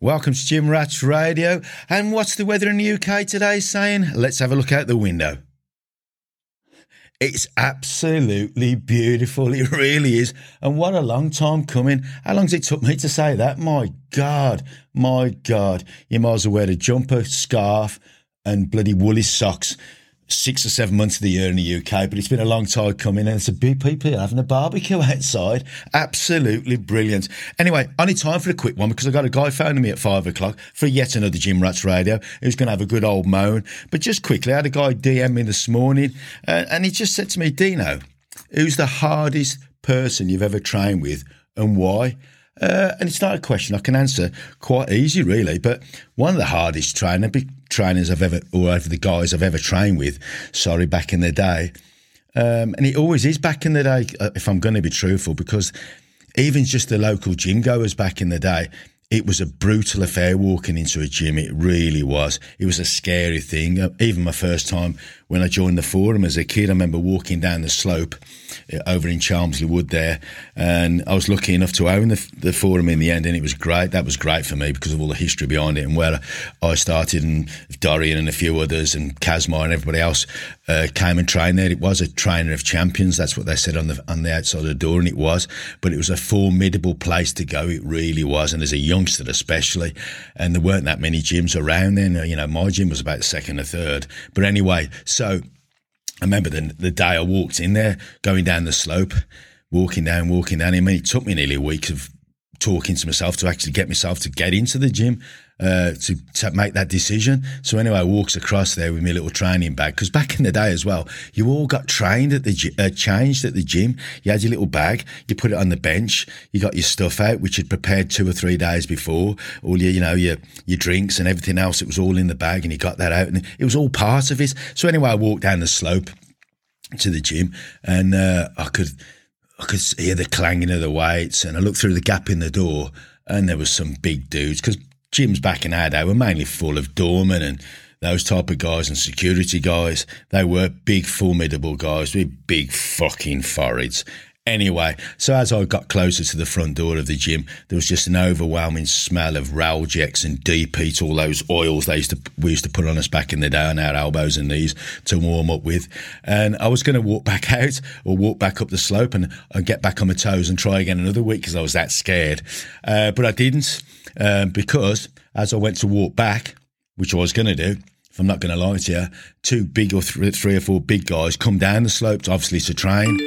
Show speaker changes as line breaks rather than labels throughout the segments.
Welcome to Gym Rats Radio. And what's the weather in the UK today saying? Let's have a look out the window. It's absolutely beautiful. It really is. And what a long time coming. How long's it took me to say that? My God, my God. You might as well wear a jumper, scarf, and bloody woolly socks six or seven months of the year in the UK, but it's been a long time coming and it's a people having a barbecue outside. Absolutely brilliant. Anyway, only time for a quick one because I got a guy phoning me at five o'clock for yet another Gym Rats radio who's going to have a good old moan. But just quickly, I had a guy DM me this morning uh, and he just said to me, Dino, who's the hardest person you've ever trained with and why? Uh, and it's not a question I can answer quite easy, really. But one of the hardest trainer, trainers I've ever, or ever the guys I've ever trained with, sorry, back in the day, um, and it always is back in the day, uh, if I'm going to be truthful, because even just the local gym goers back in the day, it was a brutal affair walking into a gym. It really was. It was a scary thing. Uh, even my first time when I joined the forum as a kid, I remember walking down the slope uh, over in Chelmsley Wood there, and I was lucky enough to own the, the forum in the end, and it was great. That was great for me because of all the history behind it and where I started, and Dorian and a few others, and Casmar and everybody else uh, came and trained there. It was a trainer of champions. That's what they said on the on the outside of the door, and it was. But it was a formidable place to go. It really was, and as a youngster especially, and there weren't that many gyms around then. You know, my gym was about second or third. But anyway, so I remember the the day I walked in there, going down the slope, walking down, walking down. I mean, it took me nearly a week of talking to myself to actually get myself to get into the gym uh, to, to make that decision. So anyway, I walks across there with my little training bag because back in the day as well, you all got trained at the uh, changed at the gym. You had your little bag, you put it on the bench, you got your stuff out which you'd prepared two or three days before, all your you know your your drinks and everything else. It was all in the bag, and you got that out, and it was all part of it. So anyway, I walked down the slope to the gym, and uh, I could. I could hear the clanging of the weights, and I looked through the gap in the door, and there was some big dudes because gyms back in our day were mainly full of doormen and those type of guys and security guys. They were big, formidable guys with big fucking foreheads. Anyway, so as I got closer to the front door of the gym, there was just an overwhelming smell of Ralgex and Deep all those oils they used to we used to put on us back in the day on our elbows and knees to warm up with. And I was going to walk back out or walk back up the slope and, and get back on my toes and try again another week because I was that scared. Uh, but I didn't um, because as I went to walk back, which I was going to do, if I'm not going to lie to you, two big or th- three or four big guys come down the slope, obviously to train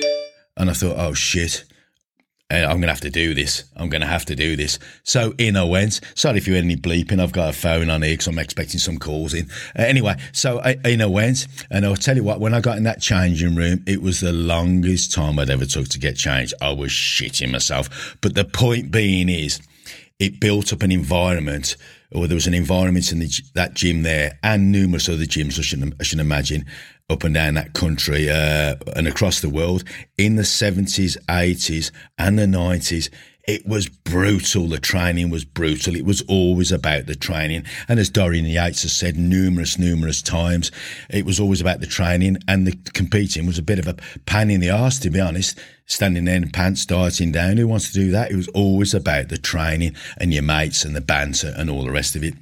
and I thought, oh shit, eh, I'm going to have to do this. I'm going to have to do this. So in I went. Sorry if you hear any bleeping. I've got a phone on here because I'm expecting some calls in. Uh, anyway, so I, in I went. And I'll tell you what, when I got in that changing room, it was the longest time I'd ever took to get changed. I was shitting myself. But the point being is, it built up an environment or there was an environment in the, that gym there and numerous other gyms, I should, I should imagine, up and down that country uh, and across the world in the 70s, 80s, and the 90s. It was brutal. The training was brutal. It was always about the training. And as Dorian Yates has said numerous, numerous times, it was always about the training and the competing was a bit of a pain in the arse, to be honest. Standing there in pants, dieting down. Who wants to do that? It was always about the training and your mates and the banter and all the rest of it.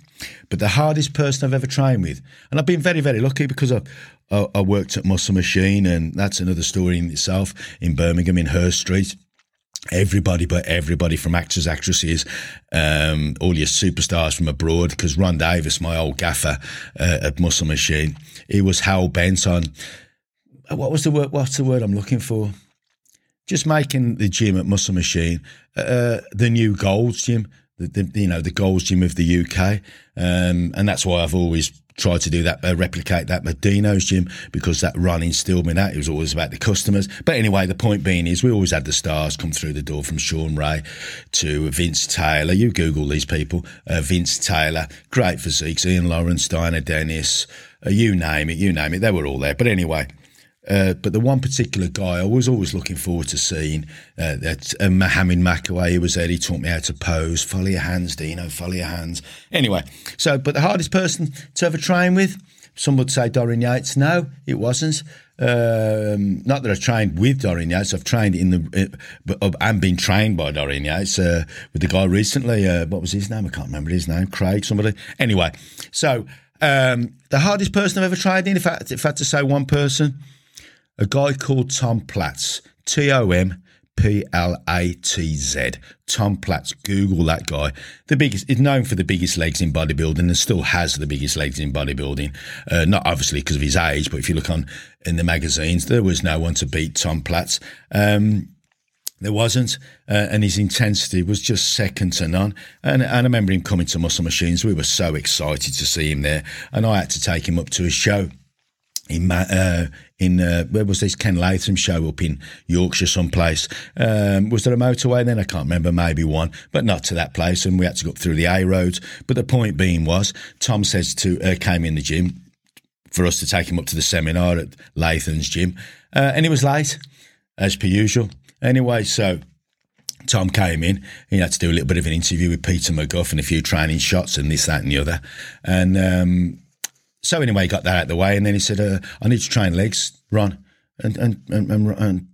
But the hardest person I've ever trained with, and I've been very, very lucky because I've, I, worked at Muscle Machine, and that's another story in itself in Birmingham in Hurst Street. Everybody, but everybody from actors, actresses, um, all your superstars from abroad. Because Ron Davis, my old gaffer uh, at Muscle Machine, he was hell bent on what was the word? What's the word I'm looking for? Just making the gym at Muscle Machine uh, the new Gold's gym, the, the, you know the Gold's gym of the UK, um, and that's why I've always tried to do that, uh, replicate that with Dino's gym because that run instilled me that. It was always about the customers. But anyway, the point being is we always had the stars come through the door from Shawn Ray to Vince Taylor. You Google these people. Uh, Vince Taylor, great physiques. Ian Lawrence, Diana Dennis, uh, you name it, you name it. They were all there. But anyway, uh, but the one particular guy I was always looking forward to seeing uh, that uh, Mohammed Makkawy, he was there. He taught me how to pose. Follow your hands, Dino. Follow your hands. Anyway, so but the hardest person to ever train with, some would say Dorian Yates. No, it wasn't. Um, not that I've trained with Dorian Yates. I've trained in the, uh, and been trained by Dorian Yates uh, with the guy recently. Uh, what was his name? I can't remember his name. Craig, somebody. Anyway, so um, the hardest person I've ever tried in, if I, if I had to say one person, a guy called Tom Platz. T O M P L A T Z. Tom Platz. Google that guy. The biggest, is known for the biggest legs in bodybuilding and still has the biggest legs in bodybuilding. Uh, not obviously because of his age, but if you look on in the magazines, there was no one to beat Tom Platz. Um, there wasn't, uh, and his intensity was just second to none. And, and I remember him coming to Muscle Machines. We were so excited to see him there, and I had to take him up to his show in uh, in uh, where was this Ken Latham show up in Yorkshire someplace? Um, was there a motorway then? I can't remember, maybe one, but not to that place. And we had to go up through the A roads. But the point being was, Tom says to uh, came in the gym for us to take him up to the seminar at Latham's gym, uh, and he was late as per usual. Anyway, so. Tom came in. He had to do a little bit of an interview with Peter McGough and a few training shots and this, that, and the other. And um, so anyway, he got that out of the way, and then he said, uh, "I need to train legs, Ron." And and and, and, and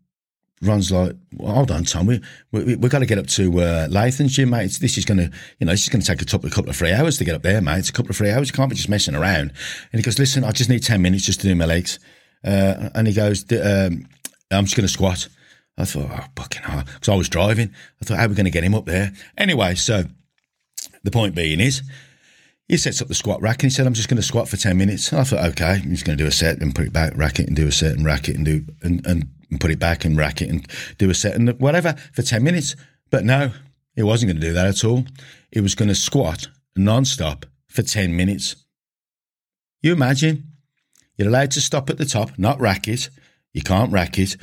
Ron's like, well, "Hold on, Tom, we we we got to get up to uh, Latham's gym, mate. This is going to, you know, this is to take a couple, a couple of three hours to get up there, mate. It's a couple of three hours. You can't be just messing around." And he goes, "Listen, I just need ten minutes just to do my legs." Uh, and he goes, um, "I'm just going to squat." I thought, "Oh, fucking hell," because I was driving. I thought, "How are we going to get him up there?" Anyway, so the point being is he sets up the squat rack and he said, I'm just going to squat for 10 minutes. And I thought, okay, he's going to do a set and put it back, rack it and do a set and rack it and do, and, and, and put it back and rack it and do a set and whatever for 10 minutes. But no, he wasn't going to do that at all. He was going to squat non-stop for 10 minutes. You imagine you're allowed to stop at the top, not rack it. You can't rack it,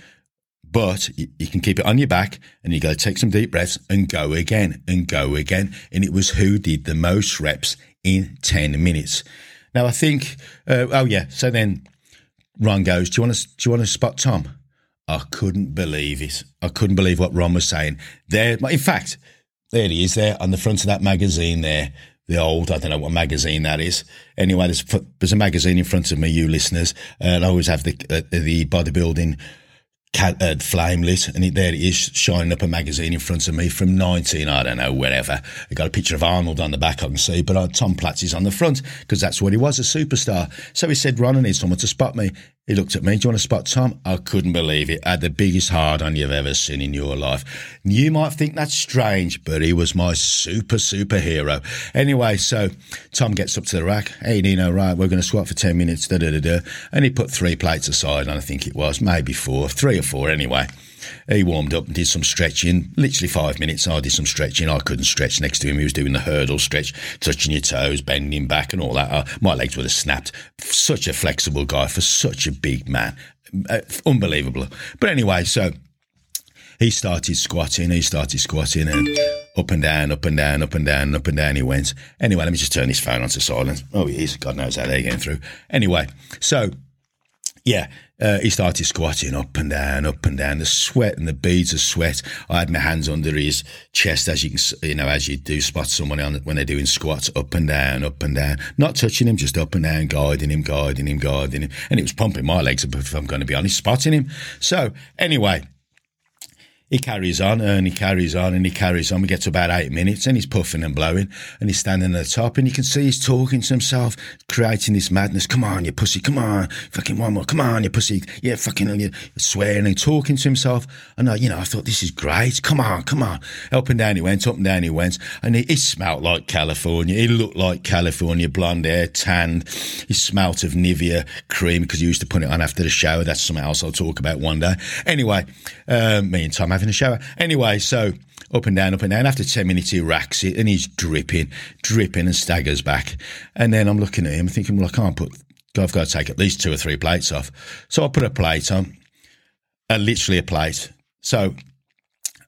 but you, can keep it on your back and you got to take some deep breaths and go again and go again. And it was who did the most reps in 10 minutes. Now, I think, uh, oh, yeah. So then Ron goes, do you, want to, do you want to spot Tom? I couldn't believe it. I couldn't believe what Ron was saying. There, in fact, there he is there on the front of that magazine there. The old, I don't know what magazine that is. Anyway, there's, there's a magazine in front of me, you listeners, and I always have the uh, the bodybuilding cat, uh, flame lit, and it, there it is, shining up a magazine in front of me from 19, I don't know, wherever. I got a picture of Arnold on the back, I can see, but uh, Tom Platz is on the front because that's what he was, a superstar. So he said, Ron, I need someone to spot me. He looked at me, do you want to spot Tom? I couldn't believe it. I had the biggest hard on you've ever seen in your life. You might think that's strange, but he was my super, superhero. Anyway, so Tom gets up to the rack. Hey, Nino, right, we're going to squat for 10 minutes, da da da da. And he put three plates aside, and I think it was, maybe four, three or four anyway. He warmed up and did some stretching, literally five minutes. I did some stretching. I couldn't stretch next to him. He was doing the hurdle stretch, touching your toes, bending back, and all that. Uh, my legs would have snapped. Such a flexible guy for such a big man. Uh, unbelievable. But anyway, so he started squatting, he started squatting and up and down, up and down, up and down, up and down he went. Anyway, let me just turn his phone onto silent. Oh, he is. God knows how they're getting through. Anyway, so yeah, uh, he started squatting up and down, up and down. The sweat and the beads of sweat. I had my hands under his chest, as you can, you know, as you do spot someone on when they're doing squats, up and down, up and down. Not touching him, just up and down, guiding him, guiding him, guiding him. And it was pumping my legs up, if I'm going to be honest, spotting him. So anyway, he carries on and he carries on and he carries on. We get to about eight minutes and he's puffing and blowing and he's standing at the top and you can see he's talking to himself, creating this madness. Come on, you pussy. Come on. Fucking one more. Come on, you pussy. Yeah, fucking you swearing and talking to himself. And I, you know, I thought this is great. Come on, come on. Up and down he went, up and down he went. And he, he smelt like California. He looked like California, blonde hair, tanned. He smelt of Nivea cream because he used to put it on after the shower. That's something else I'll talk about one day. Anyway, um, me and Tom having a shower. Anyway, so up and down, up and down. After 10 minutes, he racks it and he's dripping, dripping and staggers back. And then I'm looking at him thinking, well, I can't put, I've got to take at least two or three plates off. So I put a plate on, uh, literally a plate. So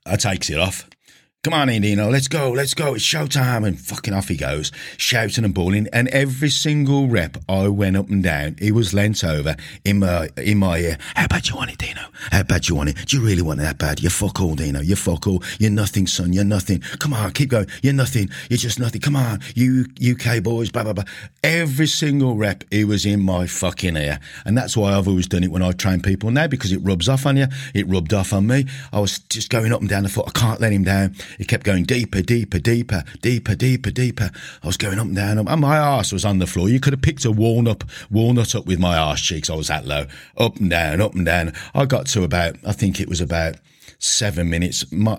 I takes it off, Come on in, Dino, let's go, let's go, it's showtime. And fucking off he goes, shouting and bawling. And every single rep I went up and down, he was leant over in my in my ear. How bad you want it, Dino? How bad you want it? Do you really want it that bad? You're fuck all, Dino. You're fuck all. You're nothing, son. You're nothing. Come on, keep going. You're nothing. You're just nothing. Come on, you UK boys, blah, blah, blah. Every single rep, he was in my fucking ear. And that's why I've always done it when I train people now because it rubs off on you. It rubbed off on me. I was just going up and down the foot. I can't let him down. He kept going deeper, deeper, deeper, deeper, deeper, deeper. I was going up and down, and my ass was on the floor. You could have picked a walnut, walnut up with my ass cheeks. I was that low, up and down, up and down. I got to about, I think it was about seven minutes. My,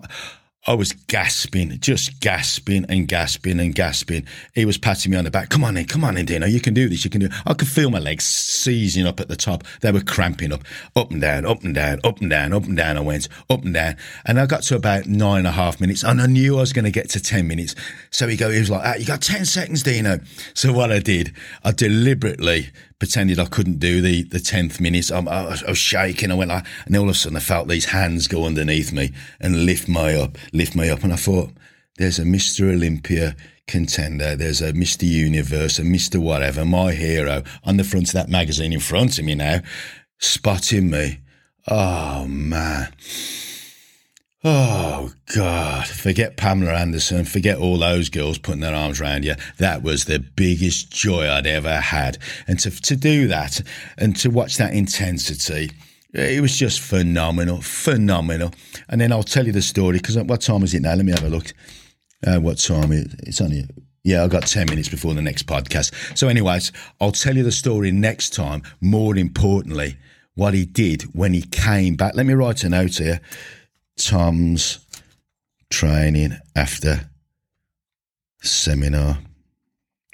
I was gasping, just gasping and gasping and gasping. He was patting me on the back. Come on in, come on in, Dino. You can do this. You can do it. I could feel my legs seizing up at the top. They were cramping up, up and down, up and down, up and down, up and down. I went up and down. And I got to about nine and a half minutes and I knew I was going to get to 10 minutes. So he go, he was like, ah, you got 10 seconds, Dino. So what I did, I deliberately pretended I couldn't do the the tenth minute. I, I, was, I, was shaking. I went like, and all of a sudden I felt these hands go underneath me and lift me up, lift me up, and I thought, there's a Mister Olympia contender. There's a Mr. Universe, a Mr. Whatever, my hero on the front of that magazine in front of me now, spotting me. Oh man. Oh God! Forget Pamela Anderson. Forget all those girls putting their arms around you. That was the biggest joy I'd ever had, and to to do that and to watch that intensity, it was just phenomenal, phenomenal. And then I'll tell you the story because what time is it now? Let me have a look. Uh, what time? It, it's only yeah, I've got 10 minutes before the next podcast. So, anyways, I'll tell you the story next time. More importantly, what he did when he came back. Let me write a note here. Tom's training after seminar.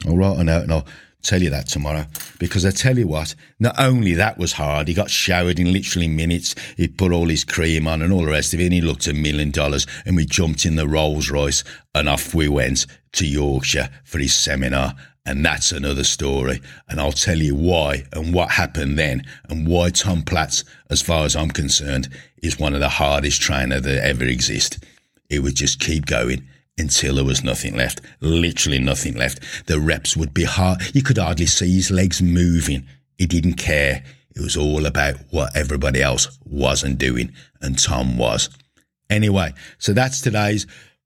I'll write a note and I'll tell you that tomorrow because I tell you what, not only that was hard, he got showered in literally minutes. He put all his cream on and all the rest of it, and he looked a million dollars. And we jumped in the Rolls Royce and off we went to Yorkshire for his seminar. And that's another story. And I'll tell you why and what happened then and why Tom Platz, as far as I'm concerned, is one of the hardest trainer that ever exist. It would just keep going until there was nothing left. Literally nothing left. The reps would be hard. You could hardly see his legs moving. He didn't care. It was all about what everybody else wasn't doing. And Tom was. Anyway, so that's today's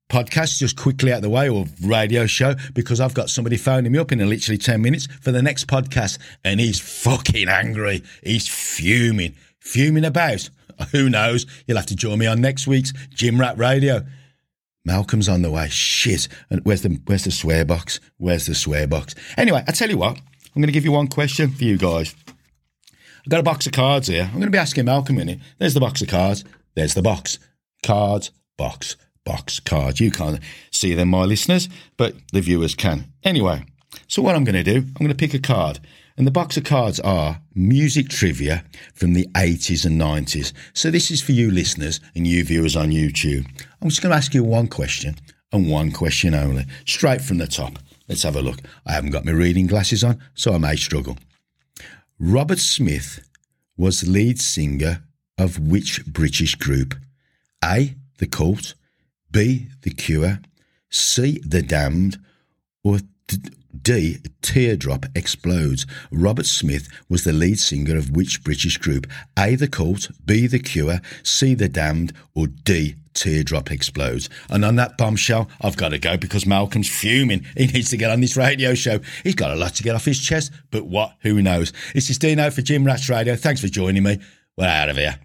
podcast just quickly out the way or radio show because I've got somebody phoning me up in literally 10 minutes for the next podcast and he's fucking angry. He's fuming. Fuming about. Who knows? You'll have to join me on next week's Gym Rat Radio. Malcolm's on the way. Shit. And where's the where's the swear box? Where's the swear box? Anyway, I tell you what, I'm going to give you one question for you guys. I've got a box of cards here. I'm going to be asking Malcolm in it. There's the box of cards. There's the box. Cards, box, box, cards. You can't see them, my listeners, but the viewers can. Anyway, so what I'm going to do, I'm going to pick a card. And the box of cards are music trivia from the 80s and 90s. So this is for you listeners and you viewers on YouTube. I'm just going to ask you one question and one question only, straight from the top. Let's have a look. I haven't got my reading glasses on, so I may struggle. Robert Smith was lead singer of which British group? A. The Cult, B. The Cure, C. The Damned, or D. Teardrop Explodes. Robert Smith was the lead singer of which British group? A. The Cult, B. The Cure, C. The Damned, or D. Teardrop Explodes. And on that bombshell, I've got to go because Malcolm's fuming. He needs to get on this radio show. He's got a lot to get off his chest, but what? Who knows? This is Dino for Gym Rats Radio. Thanks for joining me. We're out of here.